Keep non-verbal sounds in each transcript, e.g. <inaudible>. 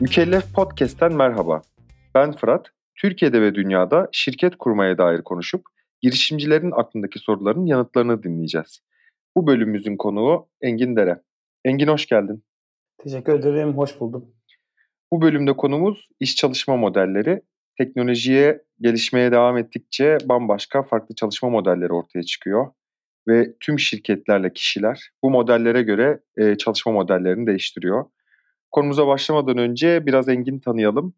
Mükellef Podcast'ten merhaba. Ben Fırat. Türkiye'de ve dünyada şirket kurmaya dair konuşup girişimcilerin aklındaki soruların yanıtlarını dinleyeceğiz. Bu bölümümüzün konuğu Engin Dere. Engin hoş geldin. Teşekkür ederim, hoş buldum. Bu bölümde konumuz iş çalışma modelleri. Teknolojiye gelişmeye devam ettikçe bambaşka farklı çalışma modelleri ortaya çıkıyor ve tüm şirketlerle kişiler bu modellere göre e, çalışma modellerini değiştiriyor. Konumuza başlamadan önce biraz Engin tanıyalım.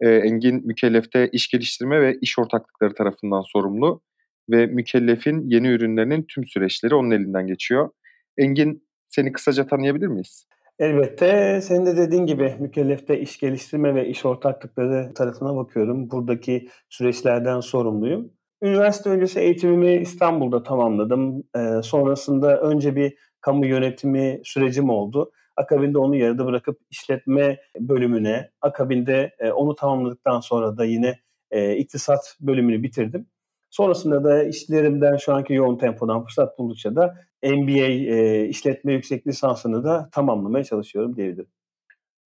E, Engin mükellefte iş geliştirme ve iş ortaklıkları tarafından sorumlu ve mükellefin yeni ürünlerinin tüm süreçleri onun elinden geçiyor. Engin seni kısaca tanıyabilir miyiz? Elbette senin de dediğin gibi mükellefte iş geliştirme ve iş ortaklıkları tarafına bakıyorum. Buradaki süreçlerden sorumluyum. Üniversite öncesi eğitimimi İstanbul'da tamamladım. Ee, sonrasında önce bir kamu yönetimi sürecim oldu. Akabinde onu yarıda bırakıp işletme bölümüne, akabinde e, onu tamamladıktan sonra da yine e, iktisat bölümünü bitirdim. Sonrasında da işlerimden şu anki yoğun tempodan fırsat buldukça da MBA e, işletme yüksek lisansını da tamamlamaya çalışıyorum diyebilirim.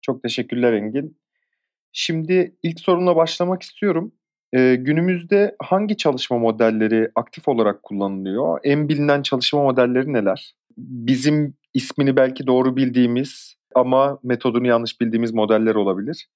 Çok teşekkürler Engin. Şimdi ilk sorumla başlamak istiyorum. Ee, günümüzde hangi çalışma modelleri aktif olarak kullanılıyor? En bilinen çalışma modelleri neler? Bizim ismini belki doğru bildiğimiz ama metodunu yanlış bildiğimiz modeller olabilir.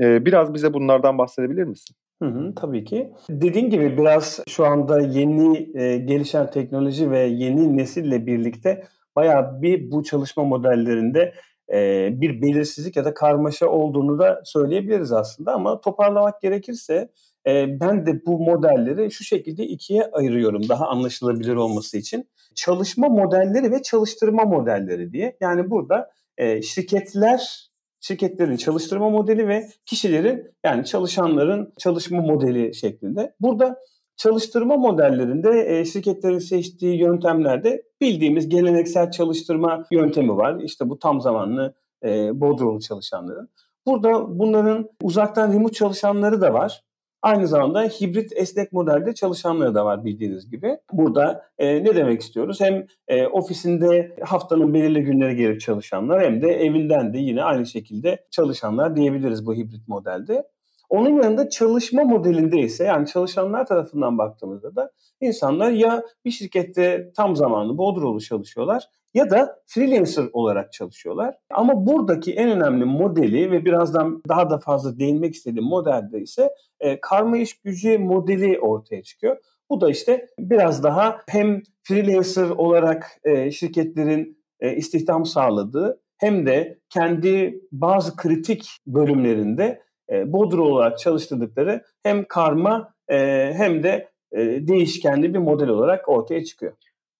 Biraz bize bunlardan bahsedebilir misin? Hı hı, tabii ki. Dediğim gibi biraz şu anda yeni e, gelişen teknoloji ve yeni nesille birlikte bayağı bir bu çalışma modellerinde e, bir belirsizlik ya da karmaşa olduğunu da söyleyebiliriz aslında. Ama toparlamak gerekirse e, ben de bu modelleri şu şekilde ikiye ayırıyorum daha anlaşılabilir olması için. Çalışma modelleri ve çalıştırma modelleri diye. Yani burada e, şirketler şirketlerin çalıştırma modeli ve kişilerin yani çalışanların çalışma modeli şeklinde. Burada çalıştırma modellerinde e, şirketlerin seçtiği yöntemlerde bildiğimiz geleneksel çalıştırma yöntemi var. İşte bu tam zamanlı e, Bodrumlu çalışanların. Burada bunların uzaktan remote çalışanları da var. Aynı zamanda hibrit esnek modelde çalışanları da var bildiğiniz gibi. Burada e, ne demek istiyoruz? Hem e, ofisinde haftanın belirli günleri gelip çalışanlar hem de evinden de yine aynı şekilde çalışanlar diyebiliriz bu hibrit modelde. Onun yanında çalışma modelinde ise yani çalışanlar tarafından baktığımızda da insanlar ya bir şirkette tam zamanlı Bodrolu çalışıyorlar ya da freelancer olarak çalışıyorlar. Ama buradaki en önemli modeli ve birazdan daha da fazla değinmek istediğim modelde ise e, karma iş gücü modeli ortaya çıkıyor. Bu da işte biraz daha hem freelancer olarak e, şirketlerin e, istihdam sağladığı hem de kendi bazı kritik bölümlerinde e, Bodro olarak çalıştırdıkları hem karma e, hem de e, değişkenli bir model olarak ortaya çıkıyor.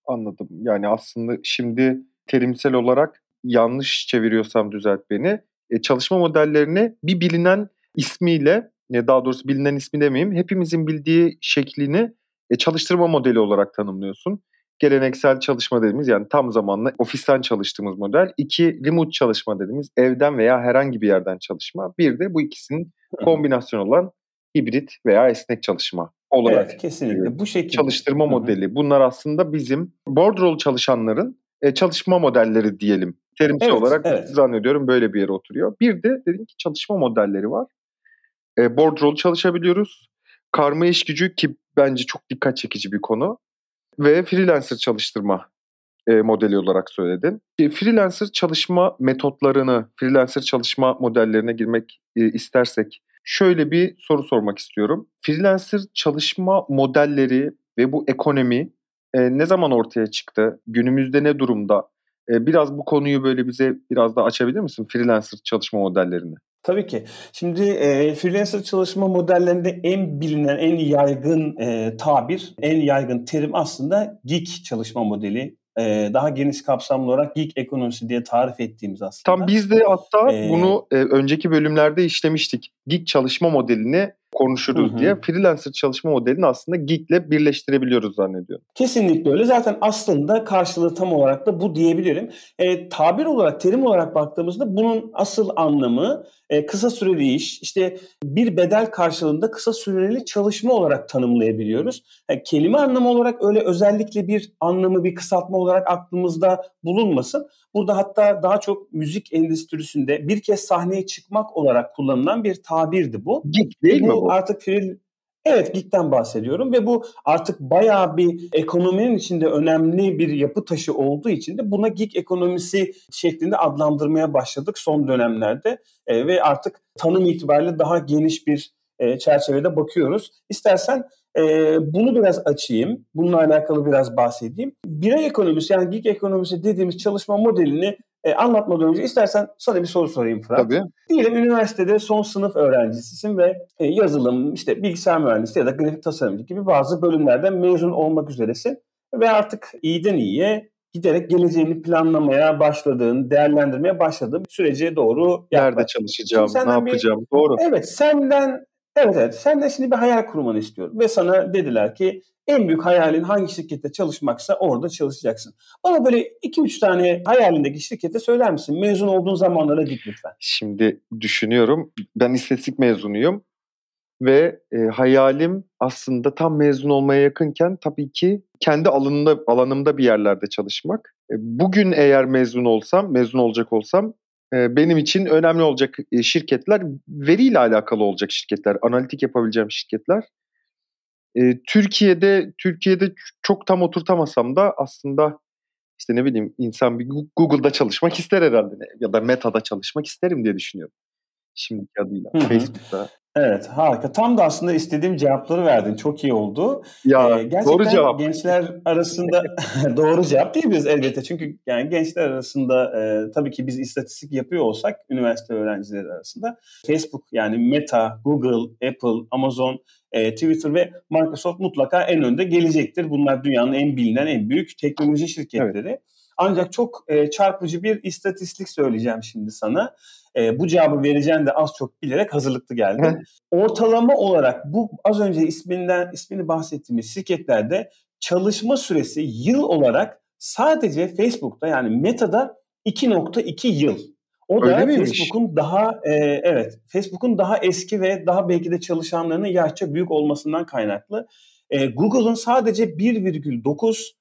Anladım. Yani aslında şimdi terimsel olarak yanlış çeviriyorsam düzelt beni. E, çalışma modellerini bir bilinen ismiyle, e, daha doğrusu bilinen ismi demeyeyim, hepimizin bildiği şeklini e, çalıştırma modeli olarak tanımlıyorsun. Geleneksel çalışma dediğimiz yani tam zamanlı ofisten çalıştığımız model. İki, remote çalışma dediğimiz evden veya herhangi bir yerden çalışma. Bir de bu ikisinin kombinasyonu olan hibrit veya esnek çalışma olarak evet, kesinlikle bu şekilde çalıştırma Hı-hı. modeli. Bunlar aslında bizim bordrol çalışanların e, çalışma modelleri diyelim. Terimsel evet, olarak evet. zannediyorum böyle bir yere oturuyor. Bir de dedim ki çalışma modelleri var. E, bordrol çalışabiliyoruz. Karma iş gücü ki bence çok dikkat çekici bir konu. Ve freelancer çalıştırma e, modeli olarak söyledin. E, freelancer çalışma metotlarını, freelancer çalışma modellerine girmek e, istersek şöyle bir soru sormak istiyorum. Freelancer çalışma modelleri ve bu ekonomi e, ne zaman ortaya çıktı? Günümüzde ne durumda? E, biraz bu konuyu böyle bize biraz daha açabilir misin? Freelancer çalışma modellerini. Tabii ki. Şimdi e, freelancer çalışma modellerinde en bilinen, en yaygın e, tabir, en yaygın terim aslında gig çalışma modeli e, daha geniş kapsamlı olarak gig ekonomisi diye tarif ettiğimiz aslında. Tam biz de hatta ee, bunu e, önceki bölümlerde işlemiştik. Gig çalışma modelini konuşuruz hı hı. diye freelancer çalışma modelini aslında Geek'le birleştirebiliyoruz zannediyorum. Kesinlikle öyle. Zaten aslında karşılığı tam olarak da bu diyebilirim. E, tabir olarak, terim olarak baktığımızda bunun asıl anlamı e, kısa süreli iş, işte bir bedel karşılığında kısa süreli çalışma olarak tanımlayabiliyoruz. Yani e, kelime anlamı olarak öyle özellikle bir anlamı, bir kısaltma olarak aklımızda bulunmasın. Burada hatta daha çok müzik endüstrisinde bir kez sahneye çıkmak olarak kullanılan bir tabirdi bu. Geek değil bu mi bu? Artık free, Evet Geek'ten bahsediyorum ve bu artık bayağı bir ekonominin içinde önemli bir yapı taşı olduğu için de buna Geek ekonomisi şeklinde adlandırmaya başladık son dönemlerde e, ve artık tanım itibariyle daha geniş bir e, çerçevede bakıyoruz. İstersen e, bunu biraz açayım, bununla alakalı biraz bahsedeyim. Birey ekonomisi yani Geek ekonomisi dediğimiz çalışma modelini e, anlatmadan önce istersen sana bir soru sorayım Fırat. Tabii. Diyelim üniversitede son sınıf öğrencisisin ve e, yazılım, işte bilgisayar mühendisliği ya da grafik tasarımcı gibi bazı bölümlerden mezun olmak üzeresin. Ve artık iyiden iyiye giderek geleceğini planlamaya başladığın, değerlendirmeye başladığın sürece doğru Nerede çalışacağım, ne yapacağım, bir, doğru. Evet, senden Evet evet. Sen de şimdi bir hayal kurmanı istiyorum. Ve sana dediler ki en büyük hayalin hangi şirkette çalışmaksa orada çalışacaksın. Bana böyle 2-3 tane hayalindeki şirkete söyler misin? Mezun olduğun zamanlara git lütfen. Şimdi düşünüyorum. Ben istatistik mezunuyum. Ve e, hayalim aslında tam mezun olmaya yakınken tabii ki kendi alanında, alanımda bir yerlerde çalışmak. E, bugün eğer mezun olsam, mezun olacak olsam benim için önemli olacak şirketler veriyle alakalı olacak şirketler, analitik yapabileceğim şirketler. Türkiye'de Türkiye'de çok tam oturtamasam da aslında işte ne bileyim insan bir Google'da çalışmak ister herhalde ya da Meta'da çalışmak isterim diye düşünüyorum. Şimdiki adıyla. Facebook'ta. Evet harika. Tam da aslında istediğim cevapları verdin. Çok iyi oldu. Ya ee, gerçekten doğru cevap. gençler arasında <laughs> <laughs> doğru cevap değil biz elbette. Çünkü yani gençler arasında e, tabii ki biz istatistik yapıyor olsak üniversite öğrencileri arasında Facebook yani Meta, Google, Apple, Amazon, e, Twitter ve Microsoft mutlaka en önde gelecektir. Bunlar dünyanın en bilinen en büyük teknoloji şirketleri. Evet. Ancak çok e, çarpıcı bir istatistik söyleyeceğim şimdi sana e, bu cevabı vereceğini de az çok bilerek hazırlıklı geldim. Ortalama olarak bu az önce isminden ismini bahsettiğimiz şirketlerde çalışma süresi yıl olarak sadece Facebook'ta yani Meta'da 2.2 yıl. O Öyle da Facebook'un daha e, evet Facebook'un daha eski ve daha belki de çalışanlarının yaşça büyük olmasından kaynaklı. E, Google'ın sadece 1,9,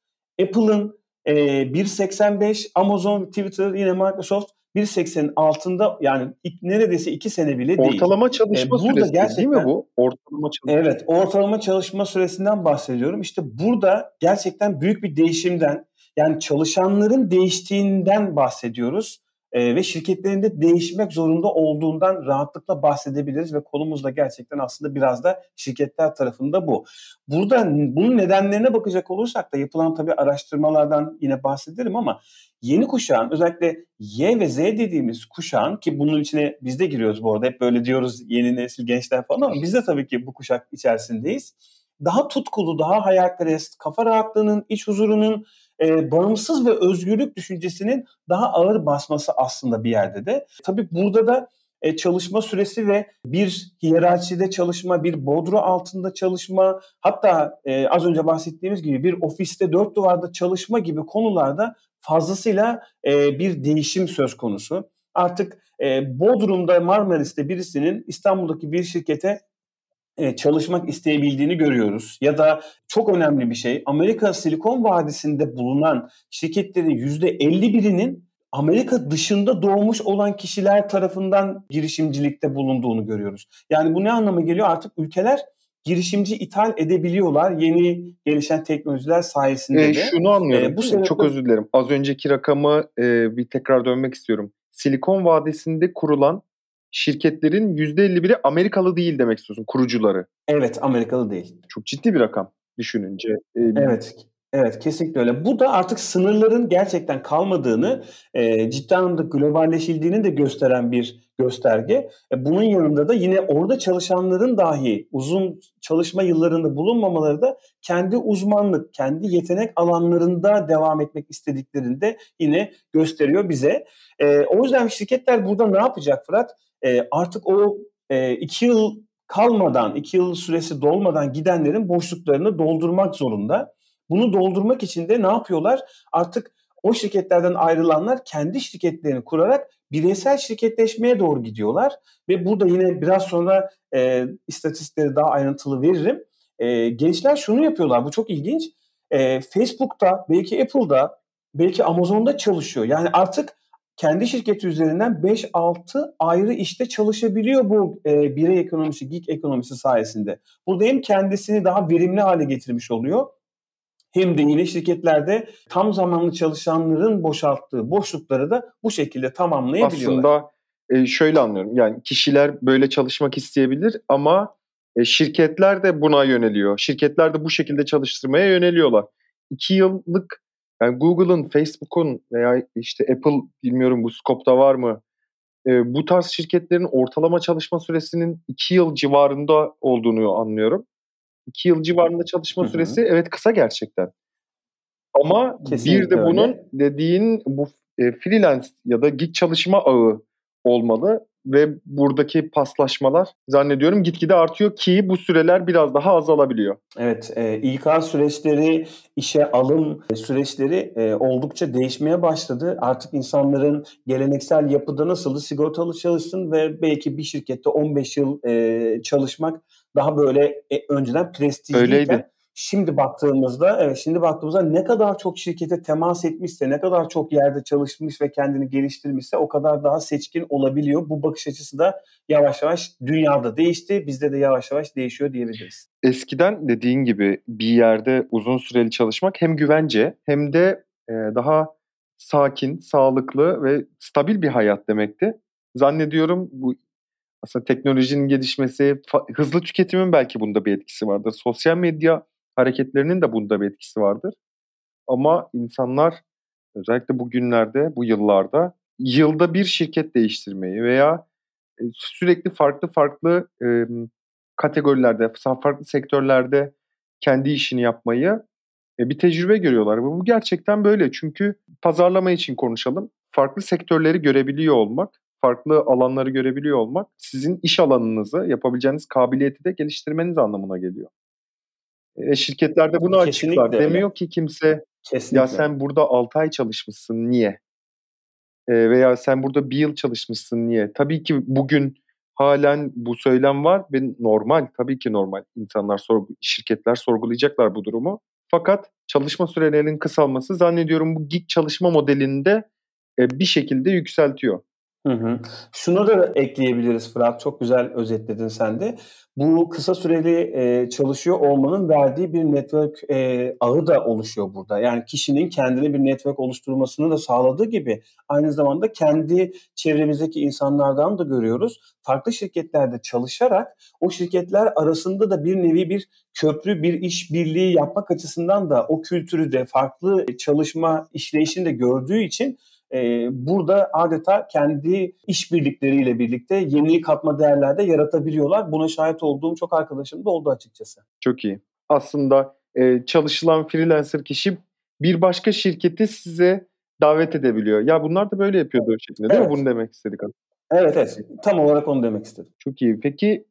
Apple'ın e, 1.85, Amazon, Twitter, yine Microsoft 1.80'in altında yani neredeyse 2 sene bile değil. Ortalama çalışma ee, süresi gerçekten, değil mi bu? Ortalama çalışma. Evet ortalama çalışma süresinden bahsediyorum. İşte burada gerçekten büyük bir değişimden yani çalışanların değiştiğinden bahsediyoruz e, ve şirketlerinde değişmek zorunda olduğundan rahatlıkla bahsedebiliriz ve konumuz da gerçekten aslında biraz da şirketler tarafında bu. Burada bunun nedenlerine bakacak olursak da yapılan tabii araştırmalardan yine bahsederim ama yeni kuşağın özellikle Y ve Z dediğimiz kuşağın ki bunun içine biz de giriyoruz bu arada hep böyle diyoruz yeni nesil gençler falan ama biz de tabii ki bu kuşak içerisindeyiz. Daha tutkulu, daha hayalperest, kafa rahatlığının, iç huzurunun e, bağımsız ve özgürlük düşüncesinin daha ağır basması aslında bir yerde de. Tabii burada da e, çalışma süresi ve bir hiyerarşide çalışma, bir bodru altında çalışma, hatta e, az önce bahsettiğimiz gibi bir ofiste dört duvarda çalışma gibi konularda fazlasıyla e, bir değişim söz konusu. Artık e, Bodrum'da Marmaris'te birisinin İstanbul'daki bir şirkete çalışmak isteyebildiğini görüyoruz. Ya da çok önemli bir şey Amerika Silikon Vadisi'nde bulunan şirketlerin %51'inin Amerika dışında doğmuş olan kişiler tarafından girişimcilikte bulunduğunu görüyoruz. Yani bu ne anlama geliyor? Artık ülkeler girişimci ithal edebiliyorlar yeni gelişen teknolojiler sayesinde e, de. Şunu anlıyorum. E, bu sebeple... Çok özür dilerim. Az önceki rakamı e, bir tekrar dönmek istiyorum. Silikon Vadisi'nde kurulan şirketlerin %51'i Amerikalı değil demek istiyorsun kurucuları. Evet Amerikalı değil. Çok ciddi bir rakam düşününce. Ee, evet. Evet kesinlikle öyle. Bu da artık sınırların gerçekten kalmadığını, e, ciddi anlamda globalleşildiğini de gösteren bir gösterge. E, bunun yanında da yine orada çalışanların dahi uzun çalışma yıllarında bulunmamaları da kendi uzmanlık, kendi yetenek alanlarında devam etmek istediklerini de yine gösteriyor bize. E, o yüzden şirketler burada ne yapacak Fırat? E, artık o e, iki yıl kalmadan, iki yıl süresi dolmadan gidenlerin boşluklarını doldurmak zorunda. Bunu doldurmak için de ne yapıyorlar? Artık o şirketlerden ayrılanlar kendi şirketlerini kurarak bireysel şirketleşmeye doğru gidiyorlar. Ve burada yine biraz sonra e, istatistikleri daha ayrıntılı veririm. E, gençler şunu yapıyorlar, bu çok ilginç. E, Facebook'ta, belki Apple'da, belki Amazon'da çalışıyor. Yani artık kendi şirketi üzerinden 5-6 ayrı işte çalışabiliyor bu e, birey ekonomisi, geek ekonomisi sayesinde. Burada hem kendisini daha verimli hale getirmiş oluyor hem de yine şirketlerde tam zamanlı çalışanların boşalttığı boşlukları da bu şekilde tamamlayabiliyorlar. Aslında e, şöyle anlıyorum. Yani kişiler böyle çalışmak isteyebilir ama e, şirketler de buna yöneliyor. Şirketler de bu şekilde çalıştırmaya yöneliyorlar. İki yıllık yani Google'ın, Facebook'un veya işte Apple bilmiyorum bu skopta var mı? E, bu tarz şirketlerin ortalama çalışma süresinin iki yıl civarında olduğunu anlıyorum. 2 yıl civarında çalışma Hı-hı. süresi evet kısa gerçekten. Ama Kesinlikle bir de bunun öyle. dediğin bu e, freelance ya da gig çalışma ağı olmalı ve buradaki paslaşmalar zannediyorum gitgide artıyor ki bu süreler biraz daha azalabiliyor. Evet, e, İK süreçleri, işe alım süreçleri e, oldukça değişmeye başladı. Artık insanların geleneksel yapıda nasıl sigortalı çalışsın ve belki bir şirkette 15 yıl e, çalışmak daha böyle e, önceden prestijliyken Öyleydi. Şimdi baktığımızda, evet şimdi baktığımızda ne kadar çok şirkete temas etmişse, ne kadar çok yerde çalışmış ve kendini geliştirmişse o kadar daha seçkin olabiliyor. Bu bakış açısı da yavaş yavaş dünyada değişti. Bizde de yavaş yavaş değişiyor diyebiliriz. Eskiden dediğin gibi bir yerde uzun süreli çalışmak hem güvence hem de e, daha sakin, sağlıklı ve stabil bir hayat demekti. Zannediyorum bu aslında teknolojinin gelişmesi, hızlı tüketimin belki bunda bir etkisi vardır. Sosyal medya hareketlerinin de bunda bir etkisi vardır. Ama insanlar özellikle bu günlerde, bu yıllarda yılda bir şirket değiştirmeyi veya e, sürekli farklı farklı e, kategorilerde, farklı sektörlerde kendi işini yapmayı e, bir tecrübe görüyorlar. Ve bu gerçekten böyle. Çünkü pazarlama için konuşalım. Farklı sektörleri görebiliyor olmak, farklı alanları görebiliyor olmak sizin iş alanınızı, yapabileceğiniz kabiliyeti de geliştirmeniz anlamına geliyor. E, şirketler de bunu Kesinlikle açıklar. Öyle. Demiyor ki kimse Kesinlikle. ya sen burada 6 ay çalışmışsın niye? E, veya sen burada bir yıl çalışmışsın niye? Tabii ki bugün halen bu söylem var ve normal tabii ki normal. İnsanlar sorgu, şirketler sorgulayacaklar bu durumu. Fakat çalışma sürelerinin kısalması zannediyorum bu gig çalışma modelinde e, bir şekilde yükseltiyor. Hı hı. Şunu da ekleyebiliriz Fırat, çok güzel özetledin sen de. Bu kısa süreli e, çalışıyor olmanın verdiği bir network e, ağı da oluşuyor burada. Yani kişinin kendine bir network oluşturmasını da sağladığı gibi aynı zamanda kendi çevremizdeki insanlardan da görüyoruz. Farklı şirketlerde çalışarak o şirketler arasında da bir nevi bir köprü, bir iş birliği yapmak açısından da o kültürü de farklı çalışma işleyişini de gördüğü için e, burada adeta kendi işbirlikleriyle birlikte yeni katma değerlerde yaratabiliyorlar. Buna şahit olduğum çok arkadaşım da oldu açıkçası. Çok iyi. Aslında e, çalışılan freelancer kişi bir başka şirketi size davet edebiliyor. Ya bunlar da böyle yapıyordu şeklinde değil evet. mi? Bunu demek istedik aslında. Evet evet. Tam olarak onu demek istedim. Çok iyi. Peki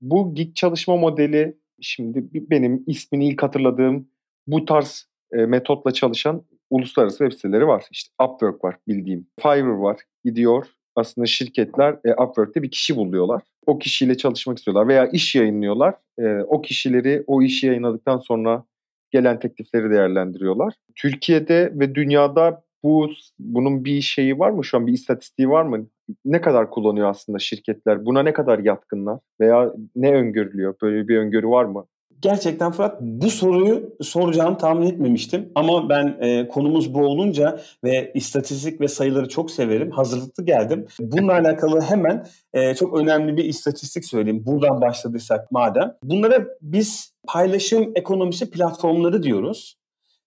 bu gig çalışma modeli şimdi benim ismini ilk hatırladığım bu tarz e, metotla çalışan uluslararası web siteleri var. İşte Upwork var bildiğim. Fiverr var. Gidiyor aslında şirketler e, Upwork'te bir kişi buluyorlar. O kişiyle çalışmak istiyorlar veya iş yayınlıyorlar. E, o kişileri o işi yayınladıktan sonra gelen teklifleri değerlendiriyorlar. Türkiye'de ve dünyada bu bunun bir şeyi var mı? Şu an bir istatistiği var mı? Ne kadar kullanıyor aslında şirketler? Buna ne kadar yatkınlar? Veya ne öngörülüyor? Böyle bir öngörü var mı? Gerçekten Fırat bu soruyu soracağını tahmin etmemiştim. Ama ben e, konumuz bu olunca ve istatistik ve sayıları çok severim. Hazırlıklı geldim. Bununla <laughs> alakalı hemen e, çok önemli bir istatistik söyleyeyim. Buradan başladıysak madem. Bunlara biz paylaşım ekonomisi platformları diyoruz.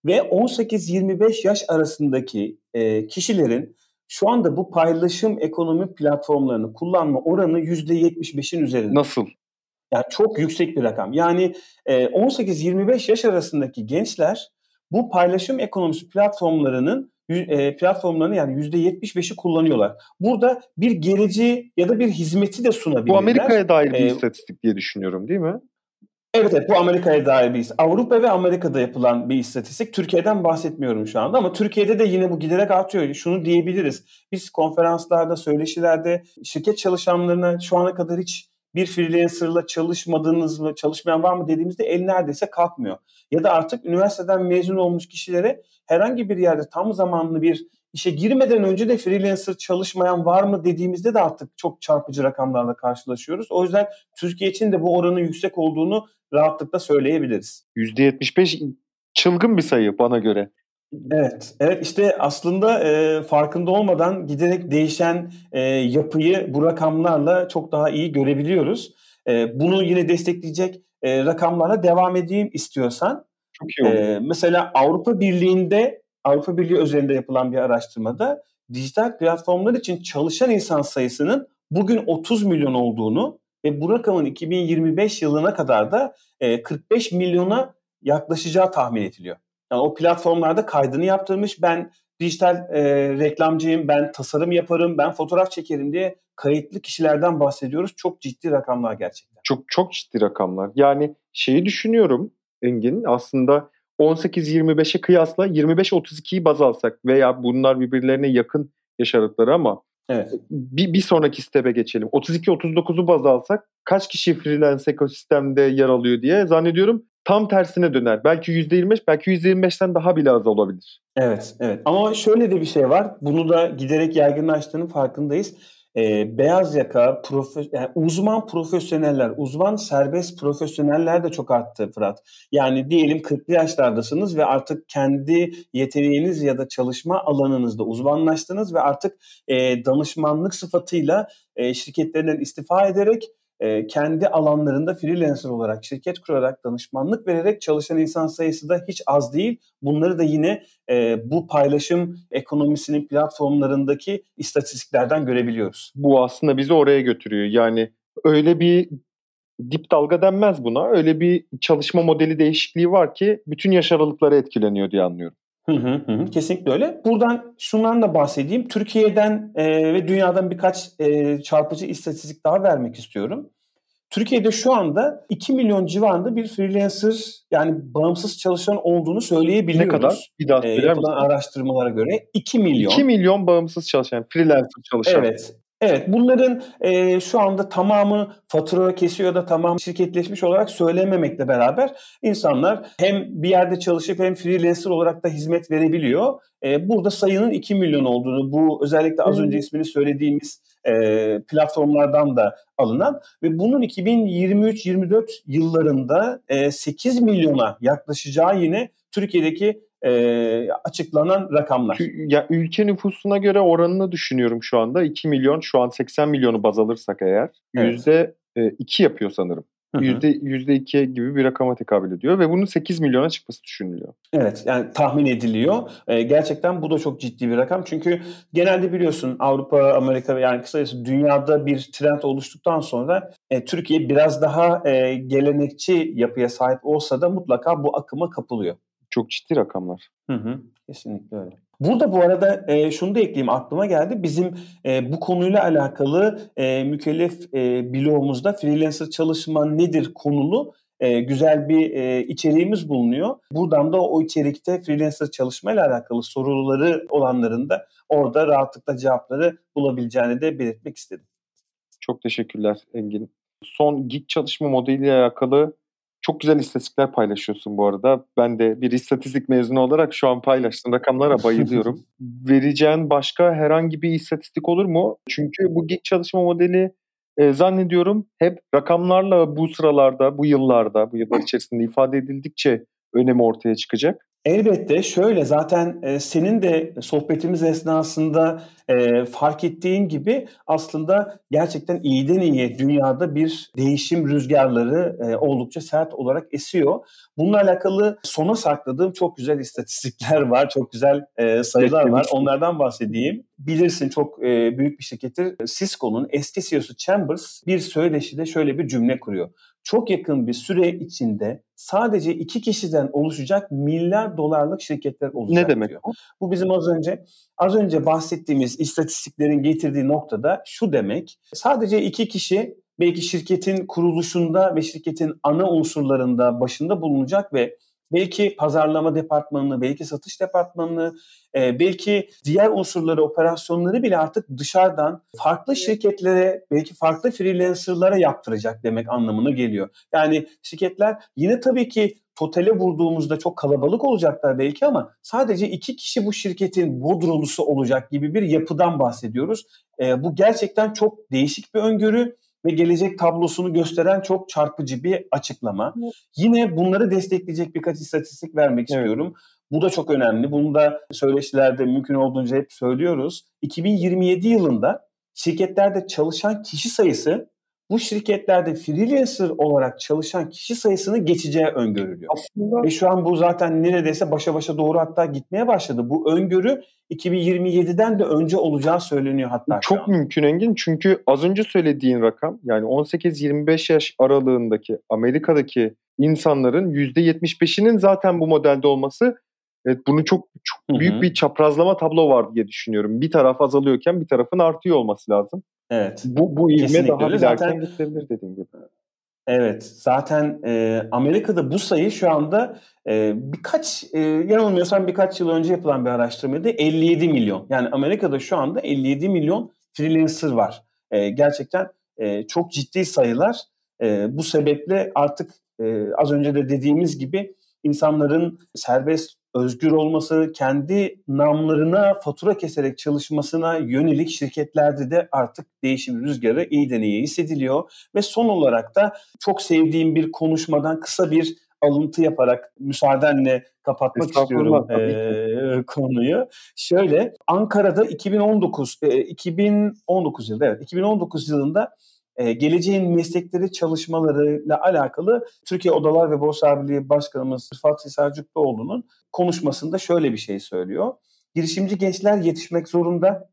Ve 18-25 yaş arasındaki e, kişilerin şu anda bu paylaşım ekonomi platformlarını kullanma oranı %75'in üzerinde. Nasıl? Yani çok yüksek bir rakam. Yani 18-25 yaş arasındaki gençler bu paylaşım ekonomisi platformlarının platformlarını yani %75'i kullanıyorlar. Burada bir geleceği ya da bir hizmeti de sunabilirler. Bu Amerika'ya dair bir ee, istatistik diye düşünüyorum değil mi? Evet evet bu Amerika'ya dair bir Avrupa ve Amerika'da yapılan bir istatistik. Türkiye'den bahsetmiyorum şu anda ama Türkiye'de de yine bu giderek artıyor. Şunu diyebiliriz. Biz konferanslarda, söyleşilerde şirket çalışanlarına şu ana kadar hiç bir freelancerla çalışmadığınız mı, çalışmayan var mı dediğimizde el neredeyse kalkmıyor. Ya da artık üniversiteden mezun olmuş kişilere herhangi bir yerde tam zamanlı bir işe girmeden önce de freelancer çalışmayan var mı dediğimizde de artık çok çarpıcı rakamlarla karşılaşıyoruz. O yüzden Türkiye için de bu oranın yüksek olduğunu rahatlıkla söyleyebiliriz. %75 çılgın bir sayı bana göre. Evet, evet işte aslında e, farkında olmadan giderek değişen e, yapıyı bu rakamlarla çok daha iyi görebiliyoruz. E, bunu yine destekleyecek e, rakamlarla devam edeyim istiyorsan. Çok iyi olur. E, mesela Avrupa Birliği'nde, Avrupa Birliği üzerinde yapılan bir araştırmada dijital platformlar için çalışan insan sayısının bugün 30 milyon olduğunu ve bu rakamın 2025 yılına kadar da e, 45 milyona yaklaşacağı tahmin ediliyor. Yani o platformlarda kaydını yaptırmış. Ben dijital e, reklamcıyım, ben tasarım yaparım, ben fotoğraf çekerim diye kayıtlı kişilerden bahsediyoruz. Çok ciddi rakamlar gerçekten. Çok çok ciddi rakamlar. Yani şeyi düşünüyorum Engin aslında 18-25'e kıyasla 25-32'yi baz alsak veya bunlar birbirlerine yakın yaş aralıkları ama evet. bir, bir sonraki step'e geçelim. 32-39'u baz alsak kaç kişi freelance ekosistemde yer alıyor diye zannediyorum tam tersine döner. Belki %25, belki %25'ten daha bile az olabilir. Evet, evet. Ama şöyle de bir şey var. Bunu da giderek yaygınlaştığının farkındayız. Ee, beyaz yaka, profe, yani uzman profesyoneller, uzman serbest profesyoneller de çok arttı Fırat. Yani diyelim 40'lı yaşlardasınız ve artık kendi yeteneğiniz ya da çalışma alanınızda uzmanlaştınız ve artık e, danışmanlık sıfatıyla e, şirketlerinden istifa ederek e, kendi alanlarında freelancer olarak şirket kurarak danışmanlık vererek çalışan insan sayısı da hiç az değil. Bunları da yine e, bu paylaşım ekonomisinin platformlarındaki istatistiklerden görebiliyoruz. Bu aslında bizi oraya götürüyor. Yani öyle bir dip dalga denmez buna. Öyle bir çalışma modeli değişikliği var ki bütün yaş aralıkları etkileniyor diye anlıyorum. Hı hı hı, kesinlikle öyle. Buradan şundan da bahsedeyim. Türkiye'den e, ve dünyadan birkaç e, çarpıcı istatistik daha vermek istiyorum. Türkiye'de şu anda 2 milyon civarında bir freelancer yani bağımsız çalışan olduğunu söyleyebiliyoruz. Ne kadar? Bir daha e, yapılan misin? araştırmalara göre 2 milyon. 2 milyon bağımsız çalışan, freelancer çalışan. Evet. Evet bunların e, şu anda tamamı fatura kesiyor da tamam şirketleşmiş olarak söylememekle beraber insanlar hem bir yerde çalışıp hem freelancer olarak da hizmet verebiliyor. E, burada sayının 2 milyon olduğunu bu özellikle az önce ismini söylediğimiz e, platformlardan da alınan ve bunun 2023-24 yıllarında e, 8 milyona yaklaşacağı yine Türkiye'deki e, açıklanan rakamlar. Ya ülke nüfusuna göre oranını düşünüyorum şu anda. 2 milyon şu an 80 milyonu baz alırsak eğer yüzde evet. 2 yapıyor sanırım. Yüzde yüzde iki gibi bir rakama tekabül ediyor ve bunun 8 milyona çıkması düşünülüyor. Evet yani tahmin ediliyor. Ee, gerçekten bu da çok ciddi bir rakam. Çünkü genelde biliyorsun Avrupa, Amerika ve yani kısacası dünyada bir trend oluştuktan sonra e, Türkiye biraz daha e, gelenekçi yapıya sahip olsa da mutlaka bu akıma kapılıyor. Çok ciddi rakamlar. Hı hı, kesinlikle öyle. Burada bu arada e, şunu da ekleyeyim aklıma geldi. Bizim e, bu konuyla alakalı e, mükellef e, bloğumuzda freelancer çalışma nedir konulu e, güzel bir e, içeriğimiz bulunuyor. Buradan da o içerikte freelancer çalışma ile alakalı soruları olanların da orada rahatlıkla cevapları bulabileceğini de belirtmek istedim. Çok teşekkürler Engin. Son gig çalışma modeliyle alakalı çok güzel istatistikler paylaşıyorsun bu arada. Ben de bir istatistik mezunu olarak şu an paylaştığın rakamlara bayılıyorum. <laughs> Vereceğin başka herhangi bir istatistik olur mu? Çünkü bu gig çalışma modeli e, zannediyorum hep rakamlarla bu sıralarda, bu yıllarda, bu yıllar içerisinde ifade edildikçe önemi ortaya çıkacak. Elbette şöyle zaten e, senin de sohbetimiz esnasında e, fark ettiğin gibi aslında gerçekten iyiden iyiye dünyada bir değişim rüzgarları e, oldukça sert olarak esiyor. Bununla alakalı sona sakladığım çok güzel istatistikler var, çok güzel e, sayılar var. Onlardan bahsedeyim. Bilirsin çok e, büyük bir şirkettir. Cisco'nun eski CEO'su Chambers bir söyleşide şöyle bir cümle kuruyor. Çok yakın bir süre içinde sadece iki kişiden oluşacak milyar dolarlık şirketler olacak Ne demek diyor. Bu bizim az önce az önce bahsettiğimiz istatistiklerin getirdiği noktada şu demek. Sadece iki kişi belki şirketin kuruluşunda ve şirketin ana unsurlarında başında bulunacak ve belki pazarlama departmanını, belki satış departmanını, e, belki diğer unsurları, operasyonları bile artık dışarıdan farklı şirketlere, belki farklı freelancerlara yaptıracak demek anlamına geliyor. Yani şirketler yine tabii ki totale vurduğumuzda çok kalabalık olacaklar belki ama sadece iki kişi bu şirketin bodrolusu olacak gibi bir yapıdan bahsediyoruz. E, bu gerçekten çok değişik bir öngörü ve gelecek tablosunu gösteren çok çarpıcı bir açıklama. Evet. Yine bunları destekleyecek birkaç istatistik vermek evet. istiyorum. Bu da çok önemli. Bunu da söyleşilerde mümkün olduğunca hep söylüyoruz. 2027 yılında şirketlerde çalışan kişi sayısı bu şirketlerde freelancer olarak çalışan kişi sayısını geçeceği öngörülüyor. Aslında ve şu an bu zaten neredeyse başa başa doğru hatta gitmeye başladı. Bu öngörü 2027'den de önce olacağı söyleniyor hatta. Çok mümkün Engin çünkü az önce söylediğin rakam yani 18-25 yaş aralığındaki Amerika'daki insanların %75'inin zaten bu modelde olması Evet bunu çok çok büyük Hı-hı. bir çaprazlama tablo var diye düşünüyorum. Bir taraf azalıyorken bir tarafın artıyor olması lazım. Evet. Bu bu ivme daha öyle. zaten gösterilir dediğin gibi. Evet, zaten e, Amerika'da bu sayı şu anda e, birkaç, e, yanılmıyorsam birkaç yıl önce yapılan bir araştırmada 57 milyon. Yani Amerika'da şu anda 57 milyon freelancer var. E, gerçekten e, çok ciddi sayılar. E, bu sebeple artık e, az önce de dediğimiz gibi insanların serbest özgür olması, kendi namlarına fatura keserek çalışmasına yönelik şirketlerde de artık değişim rüzgarı iyiden iyiye hissediliyor. Ve son olarak da çok sevdiğim bir konuşmadan kısa bir alıntı yaparak müsaadenle kapatmak istiyorum e, konuyu. Şöyle Ankara'da 2019 e, 2019 yılında evet 2019 yılında e, geleceğin meslekleri çalışmalarıyla alakalı Türkiye Odalar ve Borsa Birliği Başkanımız Fatih Selçukluoğlu'nun konuşmasında şöyle bir şey söylüyor. Girişimci gençler yetişmek zorunda.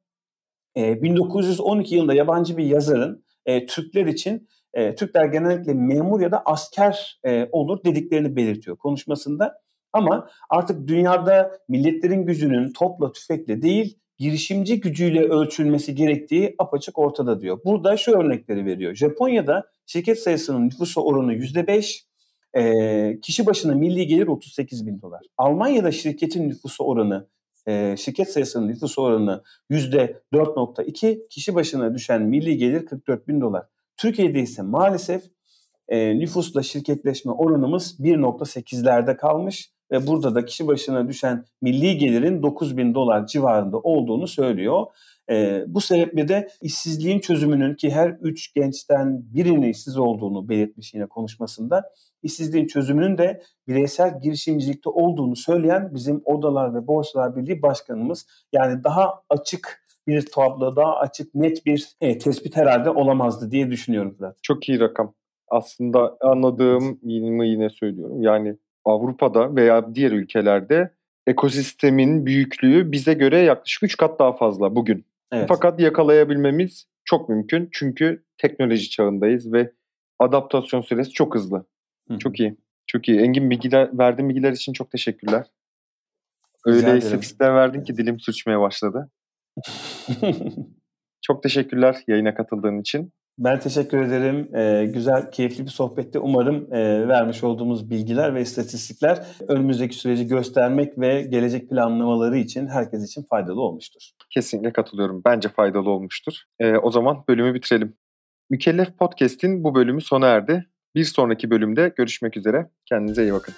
E, 1912 yılında yabancı bir yazarın e, Türkler için e, Türkler genellikle memur ya da asker e, olur dediklerini belirtiyor konuşmasında. Ama artık dünyada milletlerin gücünün topla tüfekle değil girişimci gücüyle ölçülmesi gerektiği apaçık ortada diyor. Burada şu örnekleri veriyor. Japonya'da şirket sayısının nüfusu oranı %5, e, kişi başına milli gelir 38 bin dolar. Almanya'da şirketin nüfusu oranı, e, şirket sayısının nüfusu oranı %4.2, kişi başına düşen milli gelir 44 bin dolar. Türkiye'de ise maalesef e, nüfusla şirketleşme oranımız 1.8'lerde kalmış ve burada da kişi başına düşen milli gelirin 9 bin dolar civarında olduğunu söylüyor. E, bu sebeple de işsizliğin çözümünün ki her üç gençten birinin işsiz olduğunu belirtmiş yine konuşmasında. işsizliğin çözümünün de bireysel girişimcilikte olduğunu söyleyen bizim Odalar ve Borsalar Birliği Başkanımız. Yani daha açık bir tablo, daha açık, net bir e, tespit herhalde olamazdı diye düşünüyorum Fırat. Çok iyi rakam. Aslında anladığım yine yine söylüyorum. Yani Avrupa'da veya diğer ülkelerde ekosistemin büyüklüğü bize göre yaklaşık 3 kat daha fazla bugün. Evet. Fakat yakalayabilmemiz çok mümkün çünkü teknoloji çağındayız ve adaptasyon süresi çok hızlı. Hı. Çok iyi. Çok iyi. Engin bilgiler, verdiğin bilgiler için çok teşekkürler. Öyle istatistikler verdin ki dilim sürçmeye başladı. <laughs> çok teşekkürler yayına katıldığın için. Ben teşekkür ederim. Ee, güzel, keyifli bir sohbette umarım e, vermiş olduğumuz bilgiler ve istatistikler önümüzdeki süreci göstermek ve gelecek planlamaları için herkes için faydalı olmuştur. Kesinlikle katılıyorum. Bence faydalı olmuştur. Ee, o zaman bölümü bitirelim. Mükellef Podcast'in bu bölümü sona erdi. Bir sonraki bölümde görüşmek üzere. Kendinize iyi bakın.